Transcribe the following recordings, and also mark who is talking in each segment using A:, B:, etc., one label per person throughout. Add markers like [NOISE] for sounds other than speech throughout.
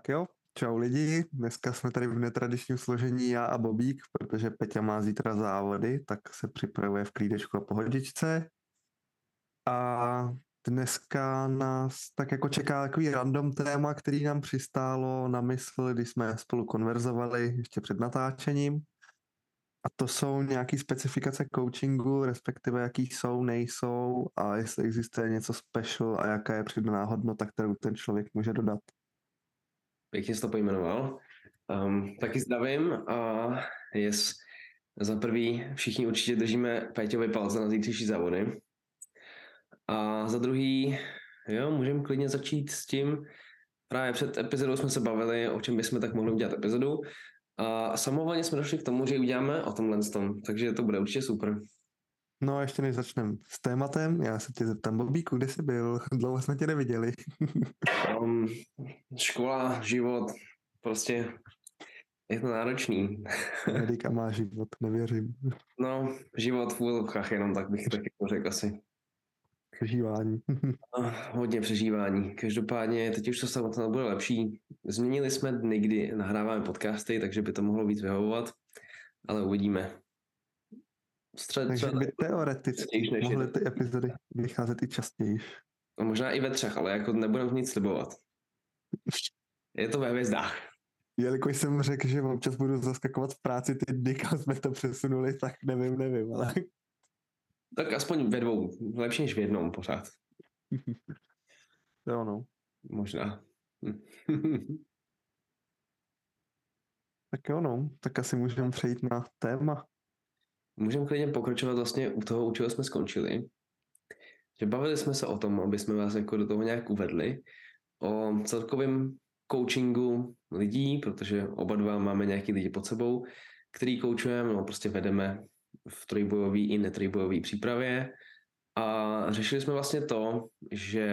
A: Tak jo, čau lidi, dneska jsme tady v netradičním složení já a Bobík, protože Peťa má zítra závody, tak se připravuje v klídečku a pohodičce. A dneska nás tak jako čeká takový random téma, který nám přistálo na mysl, když jsme spolu konverzovali ještě před natáčením. A to jsou nějaké specifikace coachingu, respektive jaký jsou, nejsou a jestli existuje něco special a jaká je přidaná hodnota, kterou ten člověk může dodat.
B: Pěkně jsi to pojmenoval. Um, taky zdravím a yes, za prvý všichni určitě držíme Péťovi palce na zítřejší závody. A za druhý, jo, můžeme klidně začít s tím, právě před epizodou jsme se bavili, o čem bychom tak mohli udělat epizodu. A samovolně jsme došli k tomu, že uděláme o tomhle tom, takže to bude určitě super.
A: No a ještě než začneme s tématem, já se tě zeptám, Bobíku, kde jsi byl? [LAUGHS] Dlouho jsme tě neviděli.
B: um, [LAUGHS] škola, život, prostě je to náročný.
A: Medika má život, nevěřím.
B: No, život v úvodovkách jenom, tak bych taky řekl asi.
A: Přežívání.
B: no, hodně přežívání. Každopádně teď už to samotné bude lepší. Změnili jsme dny, kdy nahráváme podcasty, takže by to mohlo víc vyhovovat, ale uvidíme.
A: Střed, Takže by teoreticky mohly ty epizody vycházet i častěji.
B: No možná i ve třech, ale jako nebudem nic slibovat. Je to ve hvězdách.
A: Jelikož jsem řekl, že občas budu zaskakovat v práci ty dny, kam jsme to přesunuli, tak nevím, nevím, ale...
B: Tak aspoň ve dvou, lepší než v jednom pořád.
A: jo, no.
B: Možná.
A: tak jo, no. Tak asi můžeme přejít na téma.
B: Můžeme klidně pokračovat vlastně u toho, u čeho jsme skončili. Že bavili jsme se o tom, aby jsme vás jako do toho nějak uvedli, o celkovém coachingu lidí, protože oba dva máme nějaký lidi pod sebou, který coachujeme, no prostě vedeme v trojbojové i netrojbojové přípravě. A řešili jsme vlastně to, že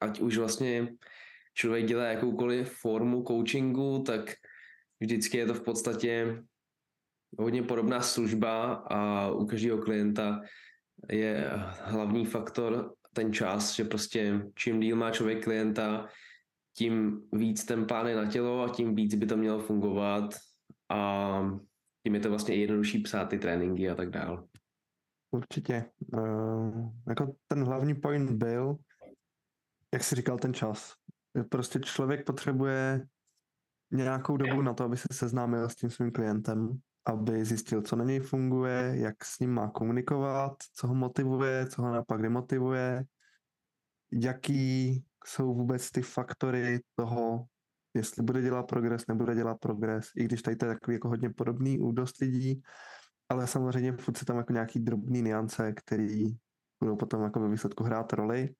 B: ať už vlastně člověk dělá jakoukoliv formu coachingu, tak vždycky je to v podstatě hodně podobná služba a u každého klienta je hlavní faktor ten čas, že prostě čím díl má člověk klienta, tím víc ten plán je na tělo a tím víc by to mělo fungovat a tím je to vlastně jednodušší psát ty tréninky a tak dál.
A: Určitě. Uh, jako ten hlavní point byl, jak jsi říkal, ten čas. Prostě člověk potřebuje nějakou dobu na to, aby se seznámil s tím svým klientem aby zjistil, co na něj funguje, jak s ním má komunikovat, co ho motivuje, co ho naopak demotivuje, jaký jsou vůbec ty faktory toho, jestli bude dělat progres, nebude dělat progres, i když tady to je takový jako hodně podobný u dost lidí, ale samozřejmě furt se tam jako nějaký drobný niance, který budou potom jako ve výsledku hrát roli.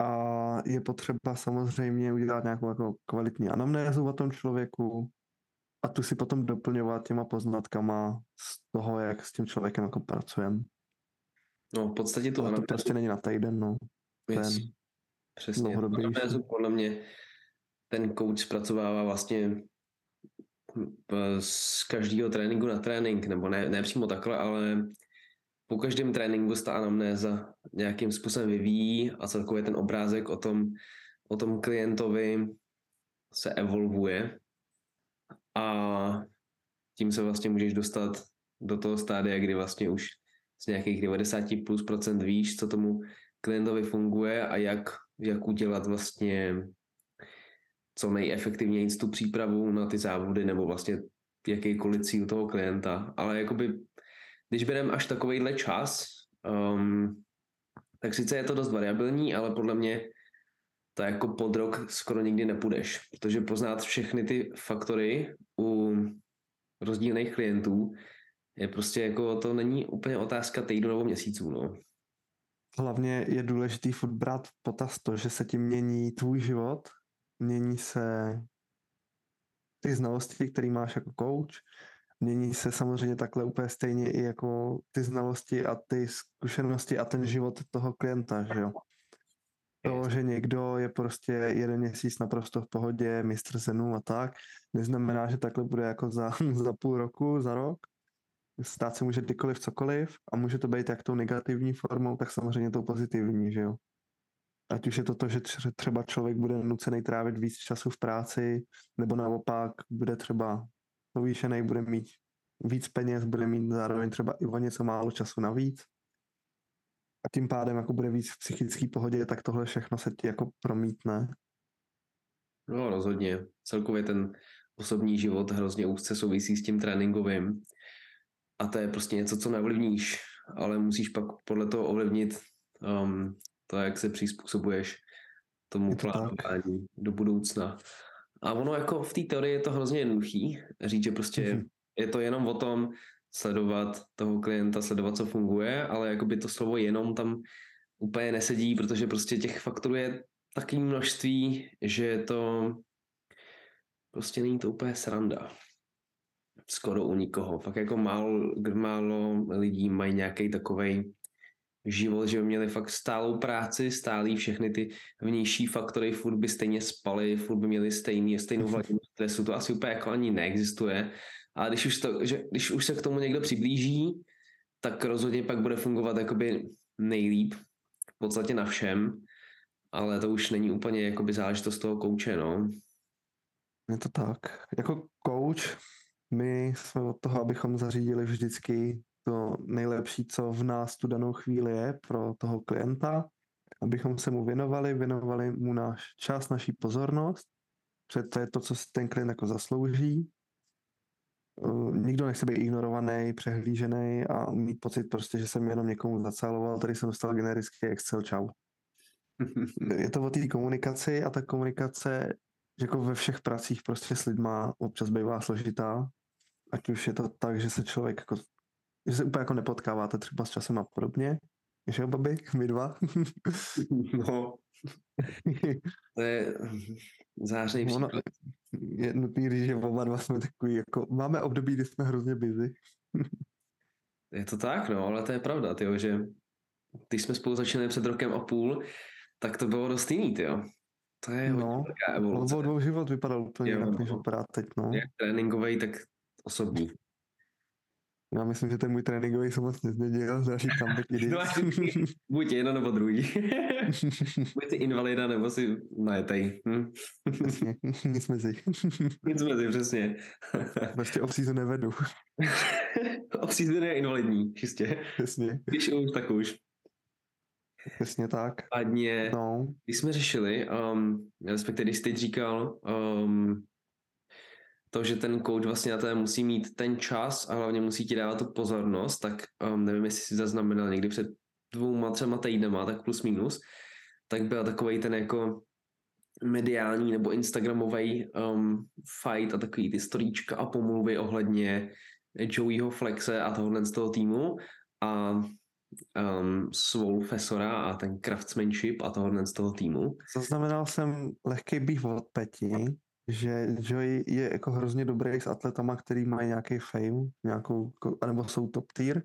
A: A je potřeba samozřejmě udělat nějakou jako kvalitní anamnézu o tom člověku, a tu si potom doplňovat těma poznatkama z toho, jak s tím člověkem jako pracujeme.
B: No v podstatě to...
A: To prostě není na týden, no.
B: Yes. Ten Přesně. Anamnézu podle mě ten coach zpracovává vlastně z každého tréninku na trénink, nebo ne, ne přímo takhle, ale po každém tréninku se ta anamnéza nějakým způsobem vyvíjí a celkově ten obrázek o tom, o tom klientovi se evolvuje a tím se vlastně můžeš dostat do toho stádia, kdy vlastně už z nějakých 90 plus procent víš, co tomu klientovi funguje a jak, jak udělat vlastně co nejefektivněji tu přípravu na ty závody nebo vlastně jakýkoliv cíl toho klienta. Ale jakoby, když bereme až takovýhle čas, um, tak sice je to dost variabilní, ale podle mě to jako pod rok skoro nikdy nepůjdeš, protože poznat všechny ty faktory u rozdílných klientů je prostě jako, to není úplně otázka týdnu nebo měsíců, no.
A: Hlavně je důležitý furt brát potaz to, že se tím mění tvůj život, mění se ty znalosti, které máš jako coach, mění se samozřejmě takhle úplně stejně i jako ty znalosti a ty zkušenosti a ten život toho klienta, že jo. To, že někdo je prostě jeden měsíc naprosto v pohodě, mistr zenu a tak, neznamená, že takhle bude jako za, [LAUGHS] za půl roku, za rok. Stát se může kdykoliv cokoliv a může to být jak tou negativní formou, tak samozřejmě tou pozitivní, že jo. Ať už je to to, že tře- třeba člověk bude nucený trávit víc času v práci, nebo naopak bude třeba povýšený, bude mít víc peněz, bude mít zároveň třeba i o něco málo času navíc. A tím pádem jako bude víc v psychické pohodě, tak tohle všechno se ti jako promítne.
B: No rozhodně. Celkově ten osobní život hrozně úzce souvisí s tím tréninkovým. A to je prostě něco, co neovlivníš, ale musíš pak podle toho ovlivnit um, to, jak se přizpůsobuješ tomu
A: to tak.
B: plánování do budoucna. A ono jako v té teorii je to hrozně jednoduchý říct, že prostě
A: Mhm.
B: je to jenom o tom sledovat toho klienta, sledovat, co funguje, ale jakoby to slovo jenom tam úplně nesedí, protože prostě těch faktorů je takové množství, že je to prostě není to úplně sranda. Skoro u nikoho. Fakt jako málo, málo lidí mají nějaký takovej život, že by měli fakt stálou práci, stálý všechny ty vnější faktory, furt by stejně spali, furt by měli stejný, stejnou hladinu stresu, to asi úplně jako ani neexistuje. A když už, to, že, když už se k tomu někdo přiblíží, tak rozhodně pak bude fungovat jakoby nejlíp, v podstatě na všem, ale to už není úplně jakoby záležitost toho kouče, no.
A: Je to tak. Jako coach, my jsme od toho, abychom zařídili vždycky to nejlepší, co v nás tu danou chvíli je pro toho klienta, abychom se mu věnovali, věnovali mu náš čas, naší pozornost, protože to je to, co si ten klient jako zaslouží. Uh, Nikdo nechce být ignorovaný, přehlížený a mít pocit prostě, že jsem jenom někomu zacaloval, tady jsem dostal generický Excel, čau. [LAUGHS] Je to o té komunikaci a ta komunikace že jako ve všech pracích prostě s lidma občas bývá složitá. Ať už je to tak, že se člověk jako, že se úplně jako nepotkáváte třeba s časem a podobně. Že jo, babi, my dva. [LAUGHS]
B: no, [LAUGHS] to je zářný
A: Ono, je nutný říct, že oba dva jsme takový, jako, máme období, kdy jsme hrozně busy.
B: Je to tak, no, ale to je pravda, tyjo, že když jsme spolu začínali před rokem a půl, tak to bylo dost jiný, tyjo. To je hodně
A: No,
B: velká evoluce.
A: Dvou život vypadal úplně jinak, než
B: no.
A: vypadá teď, no.
B: Jak tréninkový, tak osobní.
A: Já myslím, že ten můj tréninkový se moc nezměnil, říkám taky
B: No, buď jedno nebo druhý. [LAUGHS] buď jsi invalida, nebo si najetej. Hm?
A: Nic mezi.
B: Nic mezi, přesně.
A: Prostě off-season nevedu, [LAUGHS]
B: Off-season je invalidní, čistě.
A: přesně,
B: Když už, tak už.
A: přesně tak.
B: Padně,
A: No,
B: když jsme řešili, um, respektive když jsi teď říkal, um, to, že ten coach vlastně na to musí mít ten čas a hlavně musí ti dávat tu pozornost, tak um, nevím, jestli si zaznamenal někdy před dvouma, třema týdnama, tak plus minus, tak byl takový ten jako mediální nebo instagramový um, fight a takový ty storíčka a pomluvy ohledně Joeyho Flexe a tohohle z toho týmu a um, Swole Fesora a ten craftsmanship a tohohle z toho týmu.
A: zaznamenal jsem lehký býv od Peti, že Joy je jako hrozně dobrý s atletama, který mají nějaký fame, nějakou, jako- anebo jsou top tier,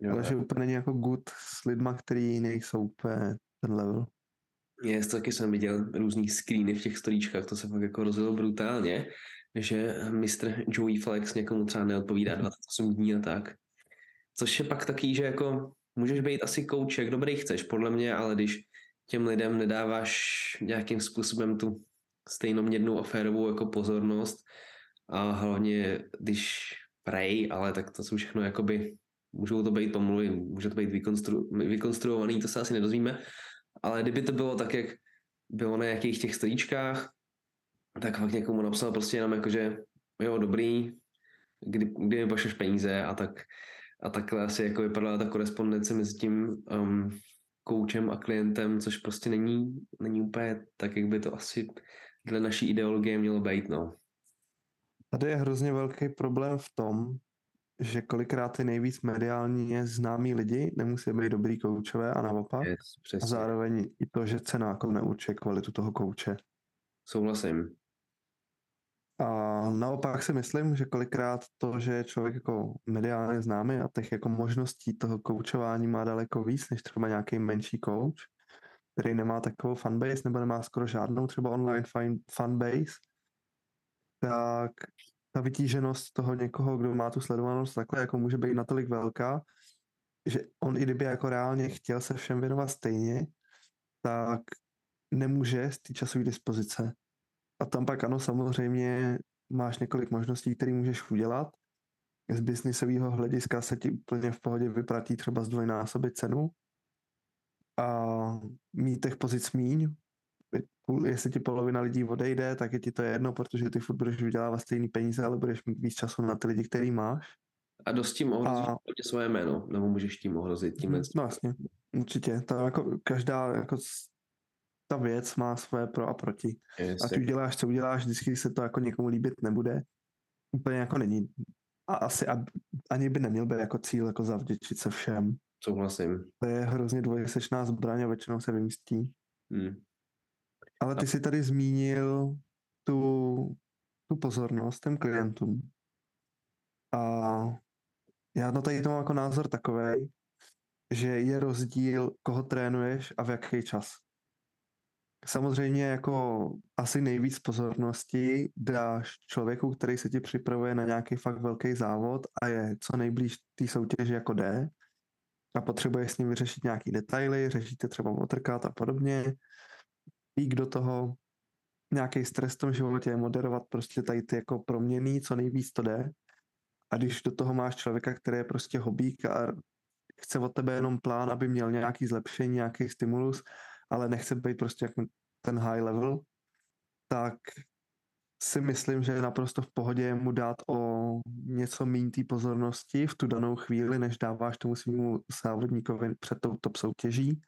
B: Jo,
A: ale že úplně není jako good s lidma, který nejsou úplně ten level.
B: Je, to taky jsem viděl různý screeny v těch storíčkách, to se fakt jako rozjelo brutálně, že Mr. Joey Flex někomu třeba neodpovídá 28 dní a tak. Což je pak taky, že jako můžeš být asi kouček, dobrý chceš, podle mě, ale když těm lidem nedáváš nějakým způsobem tu stejnoměrnou aférovou jako pozornost a hlavně když prej, ale tak to jsou všechno jakoby, můžou to být pomluvy, může to být vykonstru, vykonstruovaný, to se asi nedozvíme, ale kdyby to bylo tak, jak bylo na nějakých těch storíčkách, tak fakt někomu napsal prostě jenom jako, že jo, dobrý, kdy, kdy mi pošleš peníze a tak a takhle asi jako vypadala ta korespondence mezi tím um, koučem a klientem, což prostě není, není úplně tak, jak by to asi dle naší ideologie mělo být, no.
A: Tady je hrozně velký problém v tom, že kolikrát ty nejvíc mediální je známí lidi, nemusí být dobrý koučové a naopak.
B: Yes,
A: A zároveň i to, že cena jako neurčuje kvalitu toho kouče.
B: souhlasím.
A: A naopak si myslím, že kolikrát to, že je člověk jako mediálně známý a těch jako možností toho koučování má daleko víc, než třeba nějaký menší coach, který nemá takovou fanbase nebo nemá skoro žádnou třeba online fan- fanbase, tak ta vytíženost toho někoho, kdo má tu sledovanost takhle, jako může být natolik velká, že on i kdyby jako reálně chtěl se všem věnovat stejně, tak nemůže z té časové dispozice. A tam pak ano, samozřejmě máš několik možností, které můžeš udělat. Z biznisového hlediska se ti úplně v pohodě vyplatí třeba zdvojnásobit cenu a mít těch pozic míň. Jestli ti polovina lidí odejde, tak je ti to jedno, protože ty furt budeš vydělávat stejný peníze, ale budeš mít víc času na ty lidi, který máš.
B: A dost tím ohrozíš
A: A-
B: svoje jméno, nebo můžeš tím ohrozit tímhle.
A: No jasně, určitě. Ta, jako, každá jako, ta věc má své pro a proti.
B: Yes,
A: Ať uděláš, co uděláš, vždycky se to jako někomu líbit nebude. Úplně jako není. A asi ab, ani by neměl být jako cíl jako zavděčit se všem.
B: Souhlasím.
A: To je hrozně dvojsečná zbraň a většinou se vymstí.
B: Hmm.
A: Ale ty si tady zmínil tu, tu pozornost těm klientům. A já na tady to mám jako názor takový, že je rozdíl, koho trénuješ a v jaký čas. Samozřejmě jako asi nejvíc pozornosti dáš člověku, který se ti připravuje na nějaký fakt velký závod a je co nejblíž té soutěži jako jde a potřebuje s ním vyřešit nějaký detaily, řešíte třeba motorkát a podobně, pík do toho, nějaký stres v tom životě, moderovat prostě tady ty jako proměny, co nejvíc to jde. A když do toho máš člověka, který je prostě hobík a chce od tebe jenom plán, aby měl nějaký zlepšení, nějaký stimulus, ale nechce být prostě jako ten high level, tak si myslím, že je naprosto v pohodě mu dát o něco méně té pozornosti v tu danou chvíli, než dáváš tomu svýmu závodníkovi před tou top soutěží.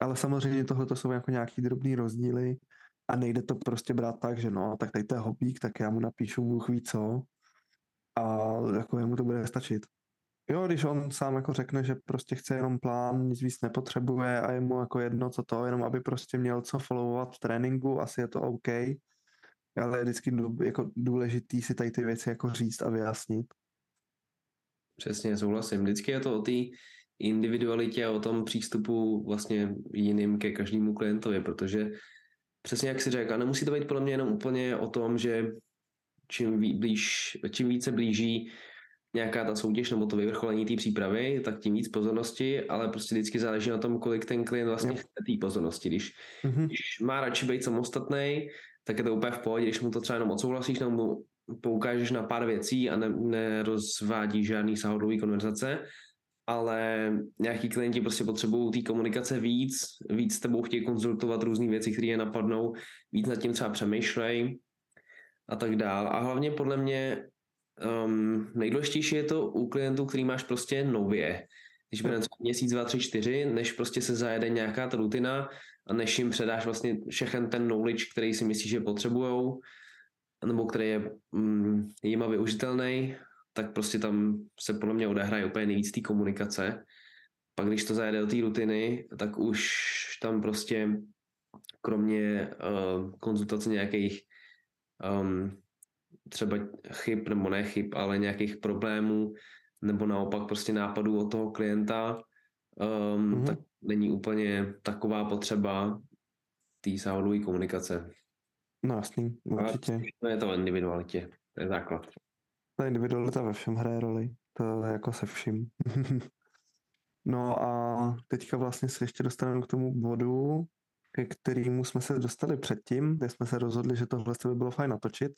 A: Ale samozřejmě tohle to jsou jako nějaký drobný rozdíly a nejde to prostě brát tak, že no, tak tady to je hobík, tak já mu napíšu Bůh ví co a jako jemu to bude stačit. Jo, když on sám jako řekne, že prostě chce jenom plán, nic víc nepotřebuje a je mu jako jedno, co to, jenom aby prostě měl co followovat v tréninku, asi je to OK, ale je vždycky jako důležitý si tady ty věci jako říct a vyjasnit.
B: Přesně, souhlasím. Vždycky je to o té individualitě a o tom přístupu vlastně jiným ke každému klientovi, protože přesně jak si řekl, a nemusí to být podle mě jenom úplně o tom, že čím, blíž, čím více blíží nějaká ta soutěž nebo to vyvrcholení té přípravy, tak tím víc pozornosti, ale prostě vždycky záleží na tom, kolik ten klient vlastně chce té pozornosti. Když,
A: Mhm.
B: když má radši být samostatný, tak je to úplně v pohodě, když mu to třeba jenom odsouhlasíš nebo mu poukážeš na pár věcí a ne, nerozvádíš žádný sáhodlový konverzace, ale nějaký klienti prostě potřebují té komunikace víc, víc s tebou chtějí konzultovat různé věci, které je napadnou, víc nad tím třeba přemýšlej a tak dál. A hlavně podle mě um, nejdůležitější je to u klientů, který máš prostě nově. Když bude třeba měsíc, dva, tři, čtyři, než prostě se zajede nějaká ta rutina než jim předáš vlastně všechen ten knowledge, který si myslíš, že potřebujou, nebo který je mm, jima využitelný, tak prostě tam se podle mě odehraje úplně nejvíc té komunikace. Pak když to zajede do té rutiny, tak už tam prostě kromě uh, konzultace nějakých um, třeba chyb, nebo ne chyb, ale nějakých problémů, nebo naopak prostě nápadů od toho klienta, um,
A: Mhm.
B: mm-hmm. tak není úplně taková potřeba té sáhodlové komunikace.
A: No jasný, určitě.
B: To je to o individualitě, to je základ.
A: Ta individualita ve všem hraje roli. To je jako se vším. [LAUGHS] no a teďka vlastně se ještě dostaneme k tomu bodu, ke kterému jsme se dostali předtím, kde jsme se rozhodli, že tohle by bylo fajn natočit.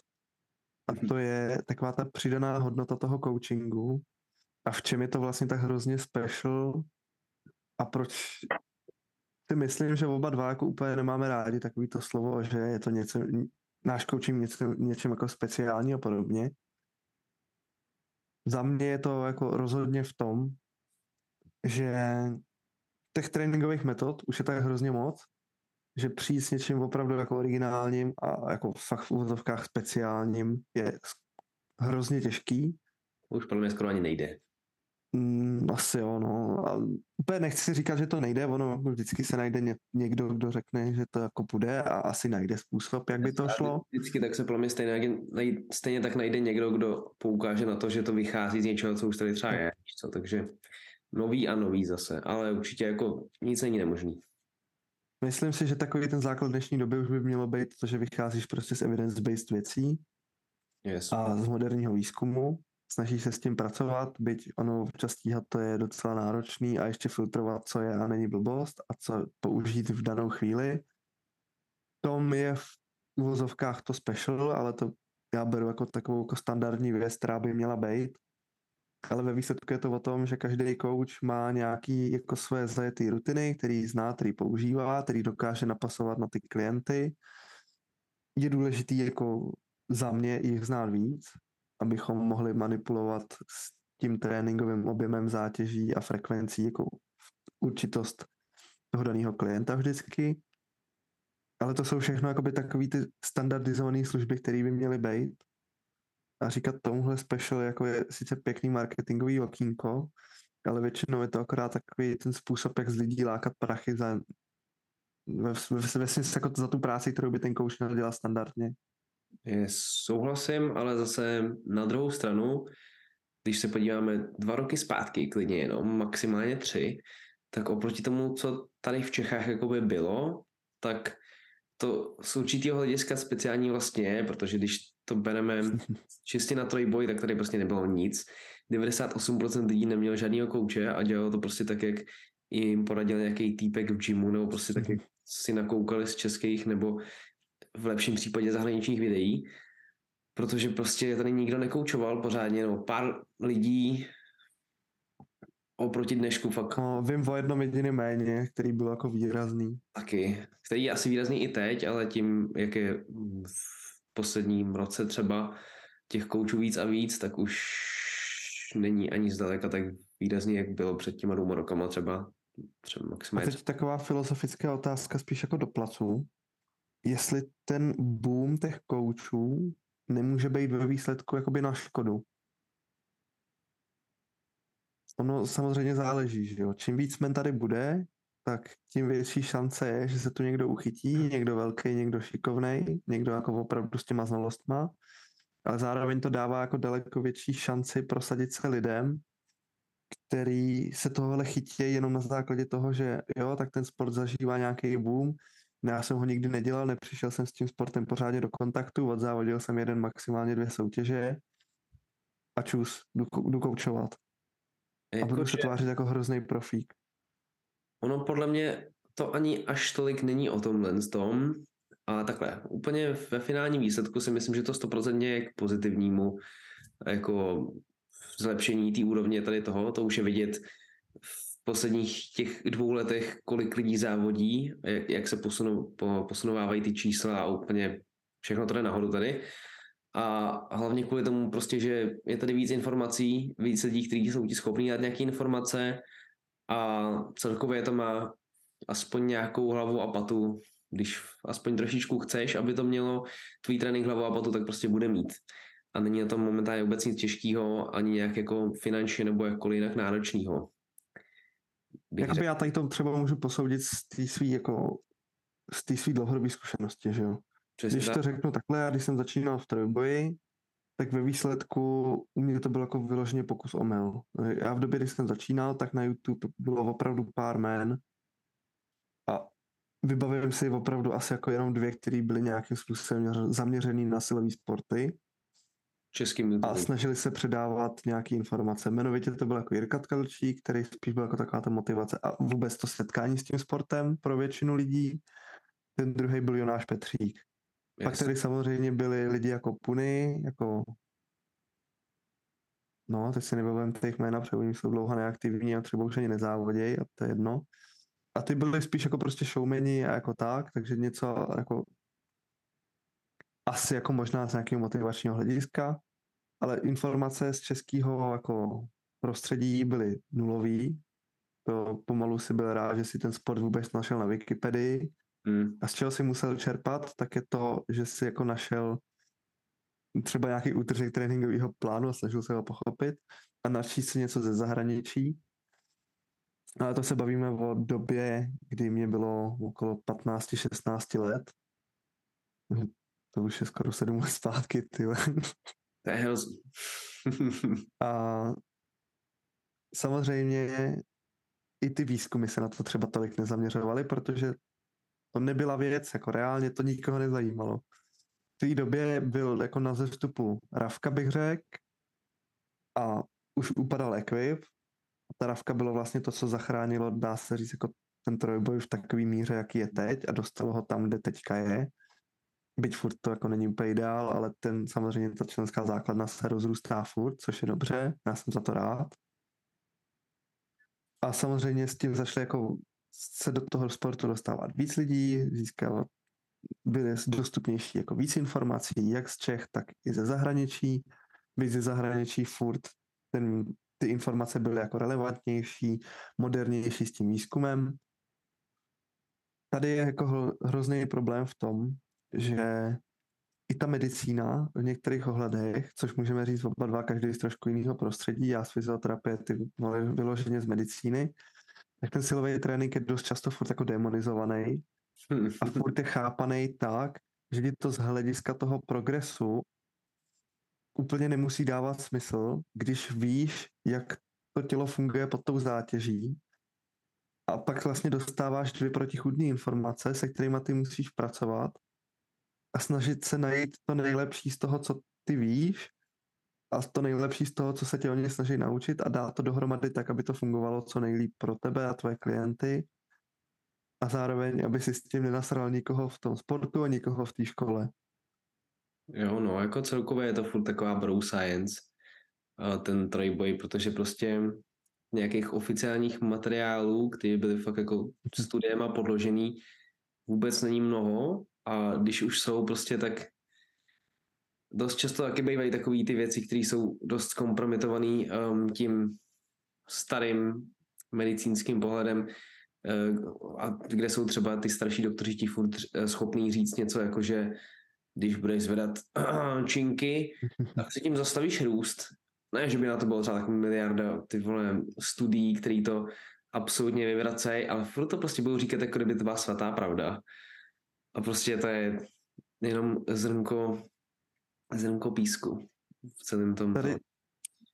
A: A to je taková ta přidaná hodnota toho coachingu a v čem je to vlastně tak hrozně special a proč si myslím, že oba dva jako úplně nemáme rádi takový to slovo, že je to něco, náš coaching něco, něčem jako speciální a podobně. Za mě je to jako rozhodně v tom, že těch tréninkových metod už je tak hrozně moc, že přijít s něčím opravdu jako originálním a jako fakt v úvodovkách speciálním je hrozně těžký.
B: Už podle mě skoro ani nejde.
A: Mm, asi jo, no. A úplně nechci říkat, že to nejde, ono vždycky se najde ně, někdo, kdo řekne, že to jako bude a asi najde způsob, jak by to šlo.
B: Vždycky tak se podle mě stejně, najde, stejně tak najde někdo, kdo poukáže na to, že to vychází z něčeho, co už tady třeba je. Co? Takže nový a nový zase, ale určitě jako nic není nemožný.
A: Myslím si, že takový ten základ dnešní doby už by mělo být to, že vycházíš prostě z evidence-based věcí
B: Yes.
A: a z moderního výzkumu snaží se s tím pracovat, byť ono občas stíhat to je docela náročný a ještě filtrovat, co je a není blbost a co použít v danou chvíli. Tom je v uvozovkách to special, ale to já beru jako takovou jako standardní věc, která by měla být. Ale ve výsledku je to o tom, že každý coach má nějaký jako své zajetý rutiny, který zná, který používá, který dokáže napasovat na ty klienty. Je důležitý jako za mě jich znát víc, abychom mohli manipulovat s tím tréninkovým objemem zátěží a frekvencí jako určitost toho daného klienta vždycky. Ale to jsou všechno jakoby takový ty standardizované služby, které by měly být. A říkat tomuhle special jako je sice pěkný marketingový okýnko, ale většinou je to akorát takový ten způsob, jak z lidí lákat prachy za, ve, ve, ve jako za tu práci, kterou by ten coach měl dělat standardně.
B: Je, souhlasím, ale zase na druhou stranu, když se podíváme dva roky zpátky, klidně jenom, maximálně tři, tak oproti tomu, co tady v Čechách jakoby bylo, tak to z určitého hlediska speciální vlastně je, protože když to bereme [LAUGHS] čistě na trojboj, tak tady prostě nebylo nic. 98% lidí nemělo žádného kouče a dělalo to prostě tak, jak jim poradil nějaký týpek v gymu, nebo prostě tak, jak [LAUGHS] si nakoukali z českých nebo v lepším případě zahraničních videí, protože prostě tady nikdo nekoučoval pořádně, no pár lidí oproti dnešku fakt.
A: No, vím o jednom jediném méně, který byl jako výrazný.
B: Taky, který je asi výrazný i teď, ale tím, jak je v posledním roce třeba těch koučů víc a víc, tak už není ani zdaleka tak výrazný, jak bylo před těma dvěma rokama třeba. třeba
A: maximálně. A teď taková filozofická otázka spíš jako do placu jestli ten boom těch koučů nemůže být ve výsledku jakoby na škodu. Ono samozřejmě záleží, že jo. Čím víc men tady bude, tak tím větší šance je, že se tu někdo uchytí, někdo velký, někdo šikovný, někdo jako opravdu s těma znalostma, ale zároveň to dává jako daleko větší šanci prosadit se lidem, který se tohohle chytí jenom na základě toho, že jo, tak ten sport zažívá nějaký boom, já jsem ho nikdy nedělal, nepřišel jsem s tím sportem pořádně do kontaktu, odzávodil jsem jeden, maximálně dvě soutěže a čus, jdu, jdu koučovat. Jako a budu se tvářit jako hrozný profík.
B: Ono podle mě to ani až tolik není o tomhle tom, ale takhle, úplně ve finálním výsledku si myslím, že to 100% je k pozitivnímu jako zlepšení té úrovně tady toho, to už je vidět v posledních těch dvou letech, kolik lidí závodí, jak, jak se posunou, po, posunovávají ty čísla a úplně všechno to jde nahoru tady. A hlavně kvůli tomu prostě, že je tady víc informací, víc lidí, kteří jsou ti schopní dát nějaké informace a celkově to má aspoň nějakou hlavu a patu, když aspoň trošičku chceš, aby to mělo tvůj trénink hlavu a patu, tak prostě bude mít. A není na tom momentálně vůbec nic těžkého, ani nějak jako finančně nebo jakkoliv jinak náročného.
A: Jakoby já tady to třeba můžu posoudit z té svý jako z té svý dlouhodobé zkušenosti, že jo. Přesně když tak. to řeknu takhle, já když jsem začínal v trojboji, tak ve výsledku u mě to bylo jako vyloženě pokus o mel. Já v době, kdy jsem začínal, tak na YouTube bylo opravdu pár men a vybavím si opravdu asi jako jenom dvě, které byly nějakým způsobem zaměřený na silové sporty
B: českým
A: A snažili se předávat nějaké informace. Jmenovitě to byl jako Jirka Tkalčík, který spíš byl jako taková ta motivace a vůbec to setkání s tím sportem pro většinu lidí. Ten druhý byl Jonáš Petřík. Yes. Pak tady samozřejmě byli lidi jako Puny, jako no, teď si nebavím těch jména, protože oni jsou dlouho neaktivní a třeba už ani nezávodějí a to je jedno. A ty byly spíš jako prostě showmeni a jako tak, takže něco jako asi jako možná z nějakého motivačního hlediska, ale informace z českého jako prostředí byly nulový. To pomalu si byl rád, že si ten sport vůbec našel na Wikipedii. Hmm. A z čeho si musel čerpat, tak je to, že si jako našel třeba nějaký útržek tréninkového plánu a snažil se ho pochopit a načíst si něco ze zahraničí. Ale to se bavíme o době, kdy mě bylo okolo 15-16 let. To už je skoro sedm let zpátky, ty.
B: To je hrozný. [LAUGHS]
A: a samozřejmě i ty výzkumy se na to třeba tolik nezaměřovaly, protože to nebyla věc, jako reálně to nikoho nezajímalo. V té době byl jako na zestupu Ravka, bych řekl, a už upadal equip. Ta ravka bylo vlastně to, co zachránilo, dá se říct, jako ten trojboj v takové míře, jaký je teď a dostalo ho tam, kde teďka je. Byť furt to jako není úplně ideál, ale ten samozřejmě ta členská základna se rozrůstá furt, což je dobře, já jsem za to rád. A samozřejmě s tím začali jako se do toho sportu dostávat víc lidí, získávat byly dostupnější jako víc informací, jak z Čech, tak i ze zahraničí. Víc ze zahraničí furt ten, ty informace byly jako relevantnější, modernější s tím výzkumem. Tady je jako hrozný problém v tom, že i ta medicína v některých ohledech, což můžeme říct oba dva, každý z trošku jiného prostředí, já z fyzioterapie, ty vyloženě z medicíny, tak ten silový trénink je dost často furt jako demonizovaný a furt je chápaný tak, že ti to z hlediska toho progresu úplně nemusí dávat smysl, když víš, jak to tělo funguje pod tou zátěží. A pak vlastně dostáváš dvě protichudné informace, se kterými ty musíš pracovat a snažit se najít to nejlepší z toho, co ty víš a to nejlepší z toho, co se tě oni snaží naučit a dát to dohromady tak, aby to fungovalo co nejlíp pro tebe a tvoje klienty. A zároveň, aby si s tím nenasral nikoho v tom sportu a nikoho v té škole.
B: Jo, no, jako celkově je to furt taková bro science, ten trojboj, protože prostě nějakých oficiálních materiálů, které byly fakt jako studiem a podložený, vůbec není mnoho a když už jsou prostě tak dost často taky bývají takové ty věci, které jsou dost kompromitované um, tím starým medicínským pohledem, uh, a kde jsou třeba ty starší doktoři ti furt uh, schopní říct něco jako, že když budeš zvedat [CLEARS THROAT] činky, tak se tím zastavíš růst. Ne, že by na to bylo třeba takový miliarda ty vole studií, který to absolutně vyvracejí, ale furt to prostě budou říkat, jako kdyby to byla svatá pravda. A prostě to je jenom zrnko zrnko písku v celém tom.
A: Tady,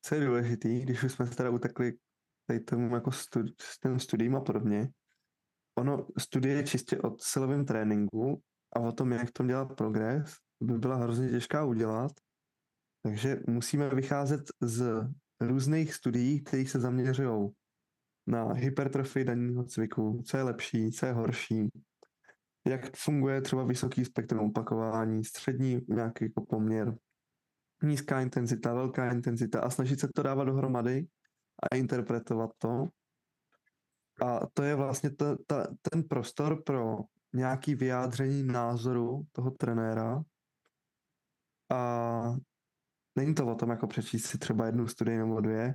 A: co je důležitý, když už jsme teda utekli tady tomu jako studi- s tím studiem a podobně, ono studie je čistě o silovém tréninku a o tom, jak tom dělat progres, by byla hrozně těžká udělat, takže musíme vycházet z různých studií, které se zaměřují na hypertrofii daného cviku, co je lepší, co je horší, jak funguje třeba vysoký spektrum opakování, střední nějaký jako poměr, nízká intenzita, velká intenzita a snažit se to dávat dohromady a interpretovat to. A to je vlastně to, ta, ten prostor pro nějaký vyjádření názoru toho trenéra. A není to o tom, jako přečíst si třeba jednu studii nebo dvě,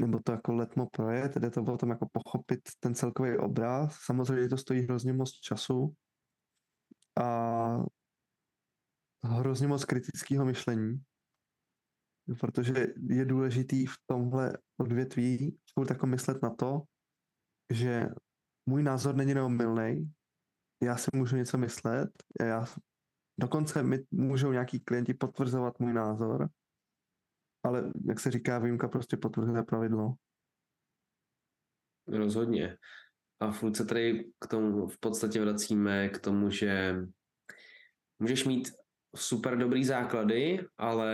A: nebo to jako letmo projet, jde to o tom jako pochopit ten celkový obraz. Samozřejmě to stojí hrozně moc času a hrozně moc kritického myšlení, protože je důležitý v tomhle odvětví furt jako myslet na to, že můj názor není neomylný, já si můžu něco myslet, já, dokonce mi můžou nějaký klienti potvrzovat můj názor, ale jak se říká, výjimka prostě potvrzuje pravidlo.
B: Rozhodně. A furt se tady k tomu v podstatě vracíme k tomu, že můžeš mít super dobrý základy, ale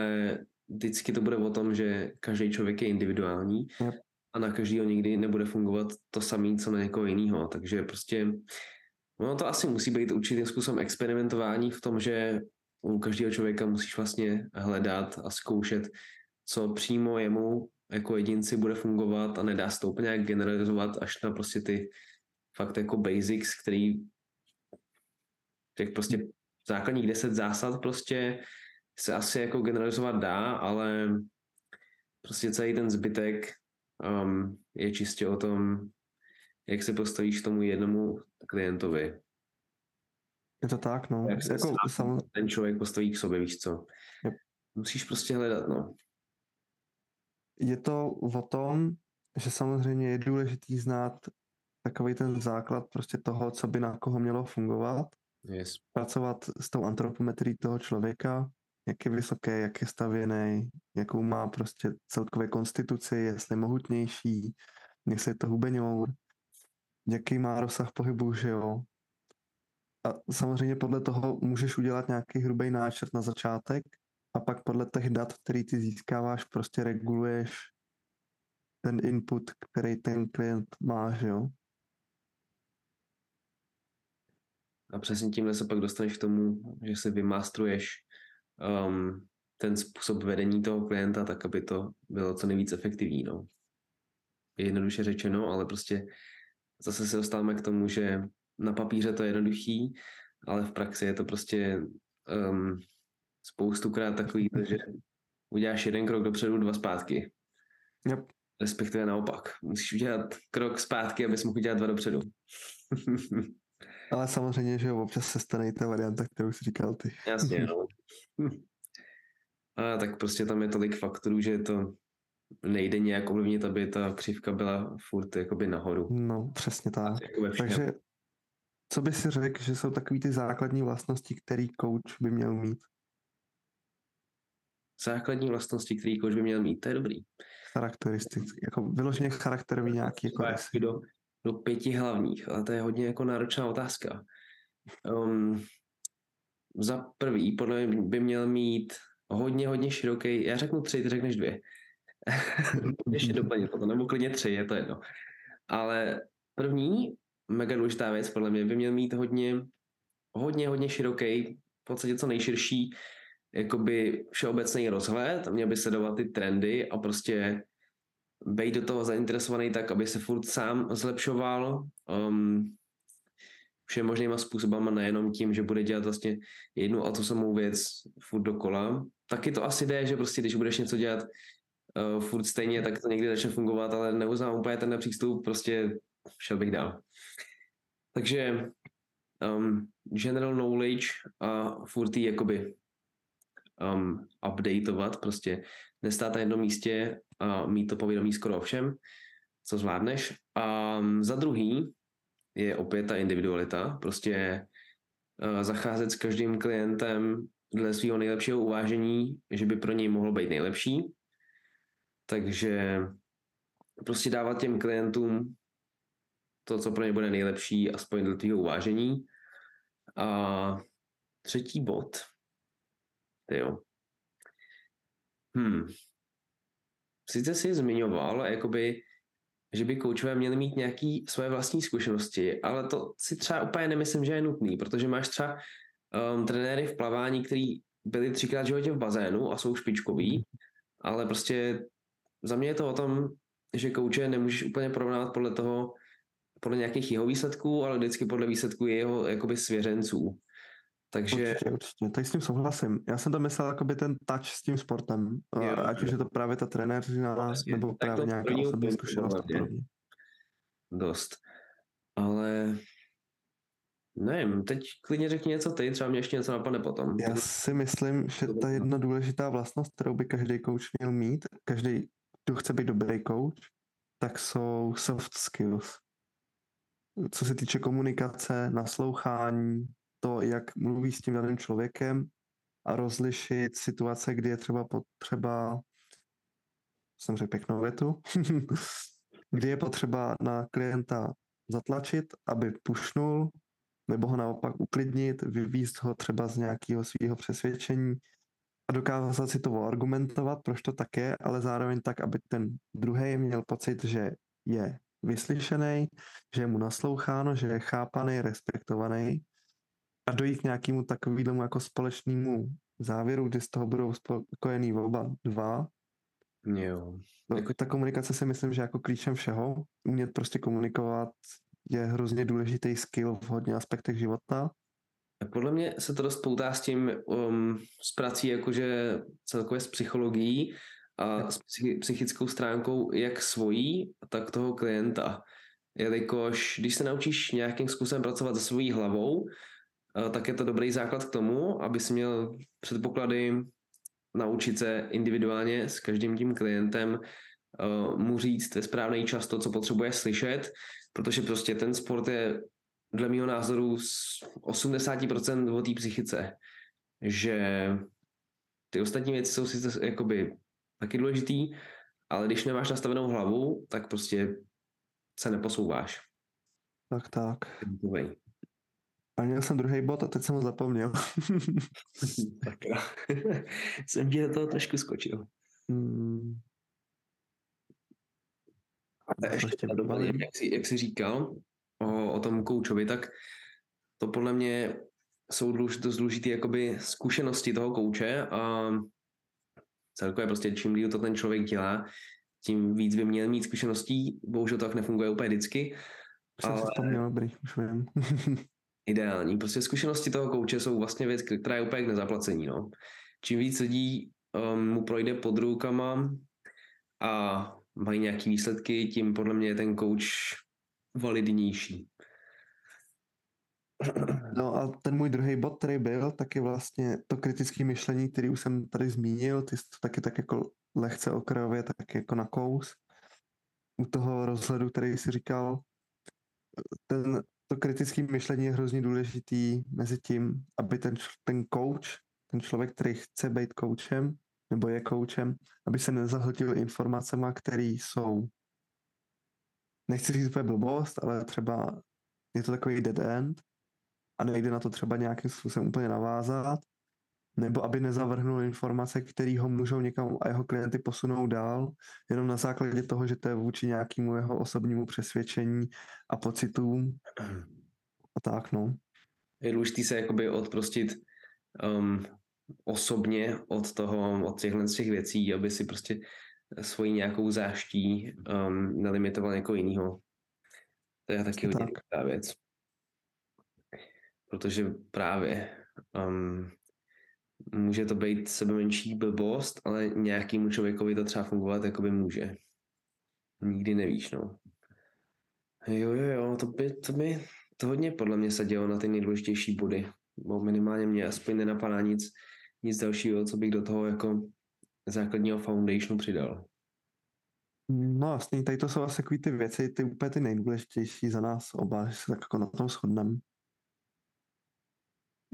B: vždycky to bude o tom, že každý člověk je individuální
A: yep.
B: a na každého nikdy nebude fungovat to samé, co na někoho jiného. Takže prostě no to asi musí být určitým způsobem experimentování v tom, že u každého člověka musíš vlastně hledat a zkoušet, co přímo jemu jako jedinci bude fungovat a nedá se to úplně generalizovat až na prostě ty fakt jako basics, který těch prostě základních deset zásad prostě se asi jako generalizovat dá, ale prostě celý ten zbytek um, je čistě o tom, jak se postavíš tomu jednomu klientovi.
A: Je to tak, no.
B: Jak se
A: jako,
B: sam... ten člověk postaví k sobě, víš co. Yep. Musíš prostě hledat, no.
A: Je to o tom, že samozřejmě je důležitý znát takový ten základ prostě toho, co by na koho mělo fungovat.
B: Yes.
A: Pracovat s tou antropometrií toho člověka, jak je vysoký, jak je stavěný, jakou má prostě celkové konstituci, jestli je mohutnější, jestli je to hubeňour, jaký má rozsah pohybu, že jo. A samozřejmě podle toho můžeš udělat nějaký hrubý náčrt na začátek a pak podle těch dat, který ty získáváš, prostě reguluješ ten input, který ten klient má, že jo?
B: A přesně tímhle se pak dostaneš k tomu, že si vymastruješ um, ten způsob vedení toho klienta tak, aby to bylo co nejvíc efektivní. No. Jednoduše řečeno, ale prostě zase se dostáváme k tomu, že na papíře to je jednoduchý, ale v praxi je to prostě um, spoustukrát takový, [LAUGHS] že uděláš jeden krok dopředu, dva zpátky.
A: Yep.
B: Respektive naopak. Musíš udělat krok zpátky, abys mohl udělat dva dopředu. [LAUGHS]
A: Ale samozřejmě, že občas se stane i ta varianta, kterou jsi říkal ty.
B: Jasně, no. [LAUGHS] A tak prostě tam je tolik faktorů, že to nejde nějak ovlivnit, aby ta křivka byla furt jakoby nahoru.
A: No, přesně tak.
B: Jako.
A: Takže co by si řekl, že jsou takové ty základní vlastnosti, který coach by měl mít?
B: Základní vlastnosti, který coach by měl mít, to je dobrý.
A: Charakteristicky, jako vyloženě charakterový nějaký jako
B: do, do pěti hlavních, ale to je hodně jako náročná otázka. Um, za prvý, podle mě by měl mít hodně, hodně široký, já řeknu tři, ty řekneš dvě. [LAUGHS] Ještě doplnit potom, nebo klidně tři, je to jedno. Ale první, mega důležitá věc, podle mě, by měl mít hodně, hodně, hodně široký, v podstatě co nejširší, jakoby všeobecný rozhled, měl by sledovat ty trendy a prostě být do toho zainteresovaný tak, aby se furt sám zlepšoval um, všem možnýma způsobama, nejenom tím, že bude dělat vlastně jednu a tu samou věc furt dokola. Taky to asi jde, že prostě když budeš něco dělat uh, furt stejně, tak to někdy začne fungovat, ale neuznám úplně ten přístup, prostě šel bych dál. Takže um, general knowledge a furt jakoby um, updateovat, prostě nestát na jednom místě a mít to povědomí skoro o všem, co zvládneš. A um, za druhý je opět ta individualita, prostě uh, zacházet s každým klientem dle svého nejlepšího uvážení, že by pro něj mohlo být nejlepší. Takže prostě dávat těm klientům to, co pro ně bude nejlepší, aspoň dle tvého uvážení. A třetí bod, jo. Hmm. Sice jsi zmiňoval, jakoby, že by koučové měli mít nějaké svoje vlastní zkušenosti, ale to si třeba úplně nemyslím, že je nutný, protože máš třeba um, trenéry v plavání, který byli třikrát v životě v bazénu a jsou špičkoví, ale prostě za mě je to o tom, že kouče nemůžeš úplně porovnávat podle toho, podle nějakých jeho výsledků, ale vždycky podle výsledků jeho jakoby svěřenců. Takže...
A: Určitě, určitě. Tak s tím souhlasím. Já jsem to myslel jako by ten touch s tím sportem. Jo, ať už je to právě ta trenéřina,
B: Vlastně,
A: nebo právě
B: to
A: nějaká osobní zkušenost.
B: Dost. Ale nevím, teď klidně řekni něco ty, třeba mě ještě něco napadne potom.
A: Já si myslím, že ta jedna důležitá vlastnost, kterou by každý coach měl mít, každý, kdo chce být dobrý coach, tak jsou soft skills. Co se týče komunikace, naslouchání, to, jak mluví s tím daným člověkem a rozlišit situace, kdy je třeba potřeba, jsem řekl pěknou větu, [LAUGHS] kdy je potřeba na klienta zatlačit, aby pušnul, nebo ho naopak uklidnit, vyvízt ho třeba z nějakého svého přesvědčení a dokázat si to argumentovat, proč to tak je, ale zároveň tak, aby ten druhý měl pocit, že je vyslyšený, že je mu nasloucháno, že je chápaný, respektovaný a dojít k nějakému takovému jako společnému závěru, kdy z toho budou spokojený oba dva.
B: Jo.
A: No,
B: Jako-
A: ta komunikace si myslím, že jako klíčem všeho, umět prostě komunikovat je hrozně důležitý skill v hodně aspektech života.
B: Podle mě se to dost poutá s tím, um, s prací jakože celkově s psychologií a s psychi- psychickou stránkou jak svojí, tak toho klienta. Jelikož když se naučíš nějakým způsobem pracovat se svojí hlavou, tak je to dobrý základ k tomu, aby si měl předpoklady naučit se individuálně s každým tím klientem eh, mu říct ve správný čas to, co potřebuje slyšet, protože prostě ten sport je dle mého názoru z 80% o té psychice, že ty ostatní věci jsou sice jakoby taky důležitý, ale když nemáš nastavenou hlavu, tak prostě se neposouváš.
A: Tak, tak.
B: Takovej.
A: A měl jsem druhý bod a teď jsem ho zapomněl. [LAUGHS]
B: tak jo. [LAUGHS] jsem ti do toho trošku skočil.
A: Hmm,
B: A
A: to
B: ještě
A: vybalím.
B: jak jsi, jak jsi říkal o, o tom koučovi, tak to podle mě jsou důlež, dost důležité jakoby zkušenosti toho kouče a celkově prostě čím díl to ten člověk dělá, tím víc by měl mít zkušeností. Bohužel to tak nefunguje úplně vždycky.
A: Jsem si
B: Ale-
A: vzpomněl, dobrý, už vím. [LAUGHS]
B: Ideální. Prostě zkušenosti toho kouče jsou vlastně věc, která je úplně k nezaplacení. No. Čím víc lidí um, mu projde pod rukama a mají nějaké výsledky, tím podle mě je ten kouč validnější.
A: No a ten můj druhý bod, který byl, tak je vlastně to kritické myšlení, který už jsem tady zmínil, ty jsi to taky tak jako lehce okrajově, tak jako na kous. U toho rozhledu, který jsi říkal, ten, to kritické myšlení je hrozně důležitý mezi tím, aby ten, ten coach, ten člověk, který chce být coachem, nebo je coachem, aby se nezahltil informacemi, které jsou, nechci říct úplně blbost, ale třeba je to takový dead end a nejde na to třeba nějakým způsobem úplně navázat, nebo aby nezavrhnul informace, které ho můžou někam a jeho klienty posunou dál, jenom na základě toho, že to je vůči nějakému jeho osobnímu přesvědčení a pocitům a tak, no.
B: Je důležité se jakoby odprostit um, osobně od toho, od těchhle z těch věcí, aby si prostě svoji nějakou záští um, nelimitoval někoho jiného. To je taky hodně
A: tak.
B: věc. Protože právě um, může to být sebe menší blbost, ale nějakému člověkovi to třeba fungovat jakoby může. Nikdy nevíš, no. Jo, jo, jo, to by, to by, to hodně podle mě se dělo na ty nejdůležitější body. Bo minimálně mě aspoň nenapadá nic, nic dalšího, co bych do toho jako základního foundationu přidal.
A: No jasný, tady to jsou asi takový ty věci, ty úplně ty nejdůležitější za nás oba, že se tak jako na tom shodneme.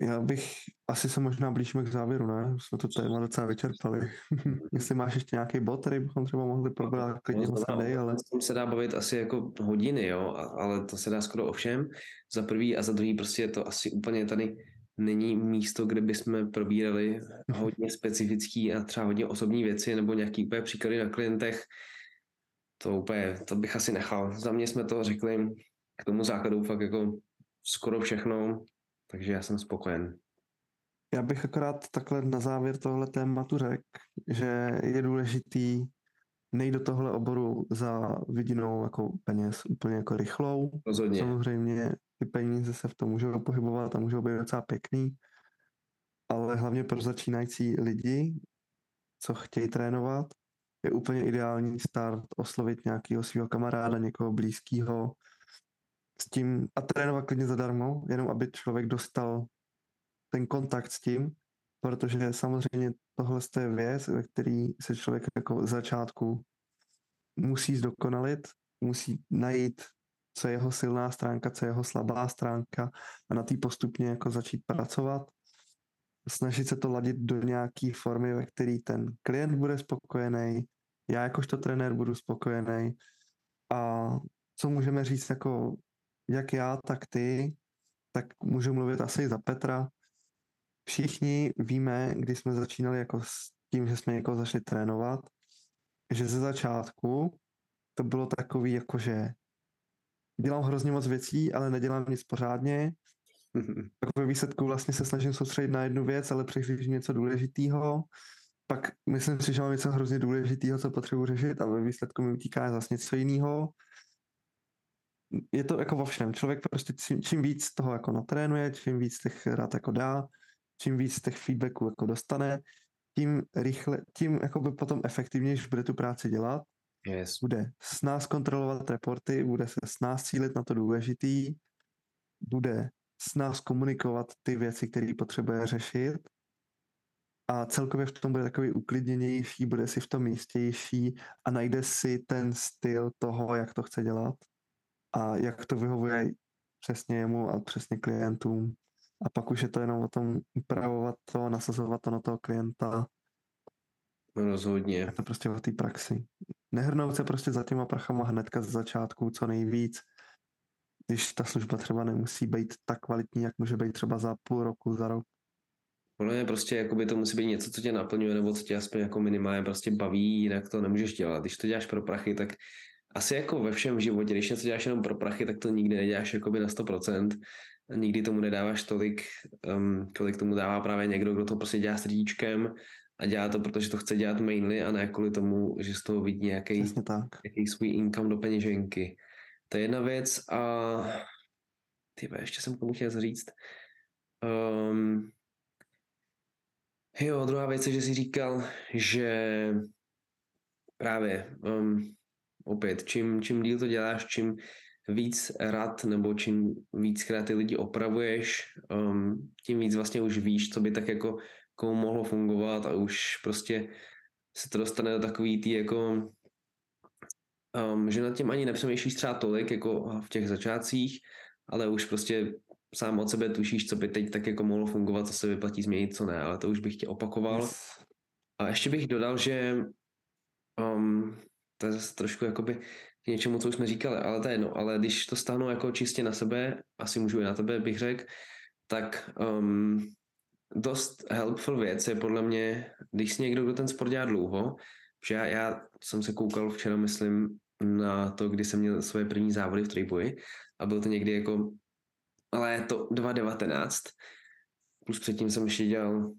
A: Já bych, asi se možná blížíme k závěru, ne? Jsme to téma docela vyčerpali. [LAUGHS] Jestli máš ještě nějaký bod, který bychom třeba mohli probrat, klidně ho sadej, ale...
B: O tom se dá bavit asi jako hodiny, jo, ale to se dá skoro o všem. Za prvý a za druhý prostě je to asi úplně tady není místo, kde bychom probírali [LAUGHS] hodně specifický a třeba hodně osobní věci nebo nějaký úplně příklady na klientech. To úplně, to bych asi nechal. Za mě jsme to řekli k tomu základu fakt jako skoro všechno, takže já jsem spokojen.
A: Já bych akorát takhle na závěr tohle tématu řekl, že je důležitý nejít do tohle oboru za vidinou jako peněz úplně jako rychlou.
B: Rozhodně.
A: Samozřejmě ty peníze se v tom můžou pohybovat a můžou být docela pěkný, ale hlavně pro začínající lidi, co chtějí trénovat, je úplně ideální start oslovit nějakého svého kamaráda, někoho blízkého s tím a trénovat klidně zadarmo, jenom aby člověk dostal ten kontakt s tím, protože samozřejmě tohle je věc, ve který se člověk jako začátku musí zdokonalit, musí najít, co je jeho silná stránka, co je jeho slabá stránka a na té postupně jako začít pracovat. Snažit se to ladit do nějaké formy, ve který ten klient bude spokojený, já jakožto trenér budu spokojený a co můžeme říct jako jak já, tak ty, tak můžu mluvit asi za Petra. Všichni víme, když jsme začínali jako s tím, že jsme někoho začali trénovat, že ze začátku to bylo takový jako, že dělám hrozně moc věcí, ale nedělám nic pořádně. [LAUGHS] Tak ve výsledku vlastně se snažím soustředit na jednu věc, ale přehlížím něco důležitého. Pak myslím si, že mám něco hrozně důležitého, co potřebuji řešit a ve výsledku mi utíká zase něco jiného. Je to jako vo všem. Člověk prostě čím, čím víc toho jako natrénuje, čím víc těch rád jako dá, čím víc těch feedbacků jako dostane, tím rychle, tím jako by potom efektivněji bude tu práci dělat
B: Yes.
A: bude s nás kontrolovat reporty, bude se s nás cílit na to důležitý, bude s nás komunikovat ty věci, které potřebuje řešit a celkově v tom bude takový uklidněnější, bude si v tom jistější a najde si ten styl toho, jak to chce dělat a jak to vyhovuje přesně jemu a přesně klientům. A pak už je to jenom o tom upravovat to, nasazovat to na toho klienta
B: Rozhodně.
A: je to prostě o té praxi. Nehrnout se prostě za těma prachama hnedka z začátku co nejvíc. když ta služba třeba nemusí být tak kvalitní, jak může být třeba za půl roku, za rok.
B: Podle mě prostě jakoby to musí být něco, co tě naplňuje, nebo co tě aspoň jako minimálně prostě baví, jinak to nemůžeš dělat. Když to děláš pro prachy, tak asi jako ve všem životě, když něco děláš jenom pro prachy, tak to nikdy neděláš jakoby na 100%. Nikdy tomu nedáváš tolik, um, kolik tomu dává právě někdo, kdo to prostě dělá srdíčkem a dělá to, protože to chce dělat mainly a ne kvůli tomu, že z toho vidí nějaký, nějaký svůj income do peněženky. To je jedna věc a ty ještě jsem komu chtěl říct. Um, jo, druhá věc je, že jsi říkal, že právě um, opět, čím, čím díl to děláš, čím víc rad nebo čím víckrát ty lidi opravuješ, um, tím víc vlastně už víš, co by tak jako komu mohlo fungovat a už prostě se to dostane do takový tý jako um, že nad tím ani nepřemýšlíš třeba tolik jako v těch začátcích, ale už prostě sám od sebe tušíš, co by teď tak jako mohlo fungovat, co se vyplatí změnit, co ne, ale to už bych tě opakoval. Yes. A ještě bych dodal, že um, to je zase trošku jakoby k něčemu, co už jsme říkali, ale to je jedno, ale když to stáhnu jako čistě na sebe, asi můžu i na tebe, bych řekl, tak um, dost helpful věc je podle mě, když si někdo, kdo ten sport dělá dlouho, že já, já jsem se koukal včera, myslím, na to, kdy jsem měl svoje první závody v trojboji a byl to někdy jako, ale je to 2019, plus předtím jsem ještě dělal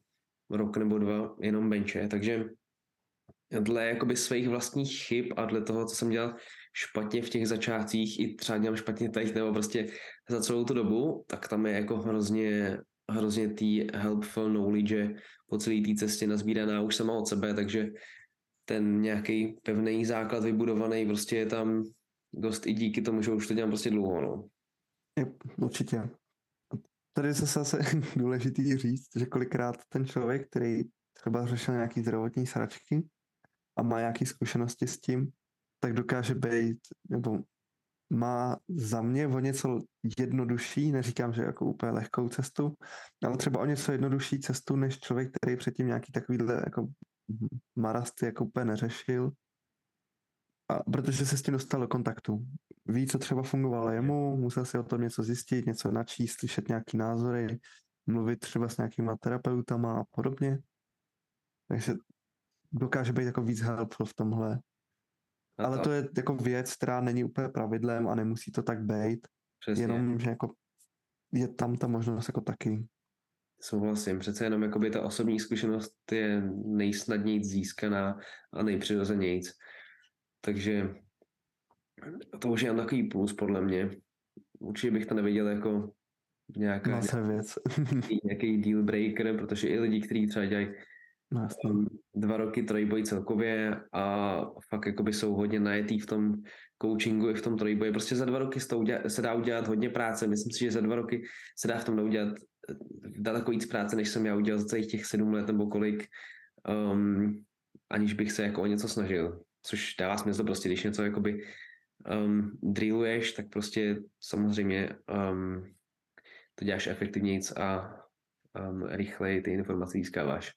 B: rok nebo dva jenom benče, takže dle jakoby svých vlastních chyb a dle toho, co jsem dělal špatně v těch začátcích i třeba dělám špatně teď nebo prostě za celou tu dobu, tak tam je jako hrozně hrozně tý helpful knowledge po celé té cestě nazbíraná už sama od sebe, takže ten nějaký pevný základ vybudovaný prostě je tam dost i díky tomu, že už to dělám prostě dlouho. No.
A: Je, určitě. Tady je zase [LAUGHS] důležitý říct, že kolikrát ten člověk, který třeba řešil nějaký zdravotní sračky a má nějaké zkušenosti s tím, tak dokáže být, nebo má za mě o něco jednodušší, neříkám, že jako úplně lehkou cestu, ale třeba o něco jednodušší cestu, než člověk, který předtím nějaký takovýhle jako marasty jako úplně neřešil, a protože se s tím dostal do kontaktu. Ví, co třeba fungovalo jemu, musel si o tom něco zjistit, něco načíst, slyšet nějaký názory, mluvit třeba s nějakýma terapeutama a podobně. Takže dokáže být jako víc helpful v tomhle. Ale to je jako věc, která není úplně pravidlem a nemusí to tak být. Přesně. Jenom, že jako je tam ta možnost jako taky.
B: Souhlasím. Přece jenom jakoby ta osobní zkušenost je nejsnadněji získaná a nejpřirozenějíc. Takže to už je takový plus podle mě. Určitě bych to neviděl jako nějaká,
A: věc.
B: nějaký deal breaker, protože i lidi, kteří třeba dělají No, dva roky trojboj celkově a fakt jakoby jsou hodně najetý v tom coachingu i v tom trojboji. Prostě za dva roky se, dá udělat hodně práce. Myslím si, že za dva roky se dá v tom udělat daleko víc práce, než jsem já udělal za celých těch sedm let nebo kolik, um, aniž bych se jako o něco snažil. Což dává smysl prostě, když něco jakoby um, drilluješ, tak prostě samozřejmě um, to děláš efektivněji a um, rychleji ty informace získáváš.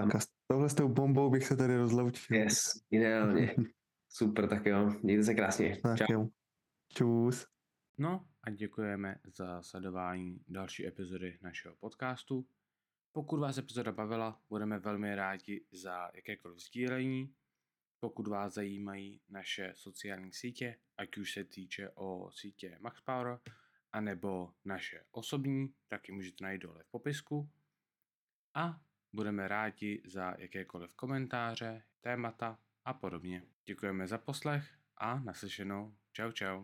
A: Tak a s tohle s tou bombou bych se tady rozloučil.
B: Yes, ideálně. [LAUGHS] Super, tak jo, mějte se krásně.
A: Tak Čau. Jo. Čus.
C: No a děkujeme za sledování další epizody našeho podcastu. Pokud vás epizoda bavila, budeme velmi rádi za jakékoliv sdílení. Pokud vás zajímají naše sociální sítě, ať už se týče o sítě MaxPower, anebo naše osobní, tak ji můžete najít dole v popisku. A Budeme rádi za jakékoliv komentáře, témata a podobně. Děkujeme za poslech a naslyšenou. Čau čau.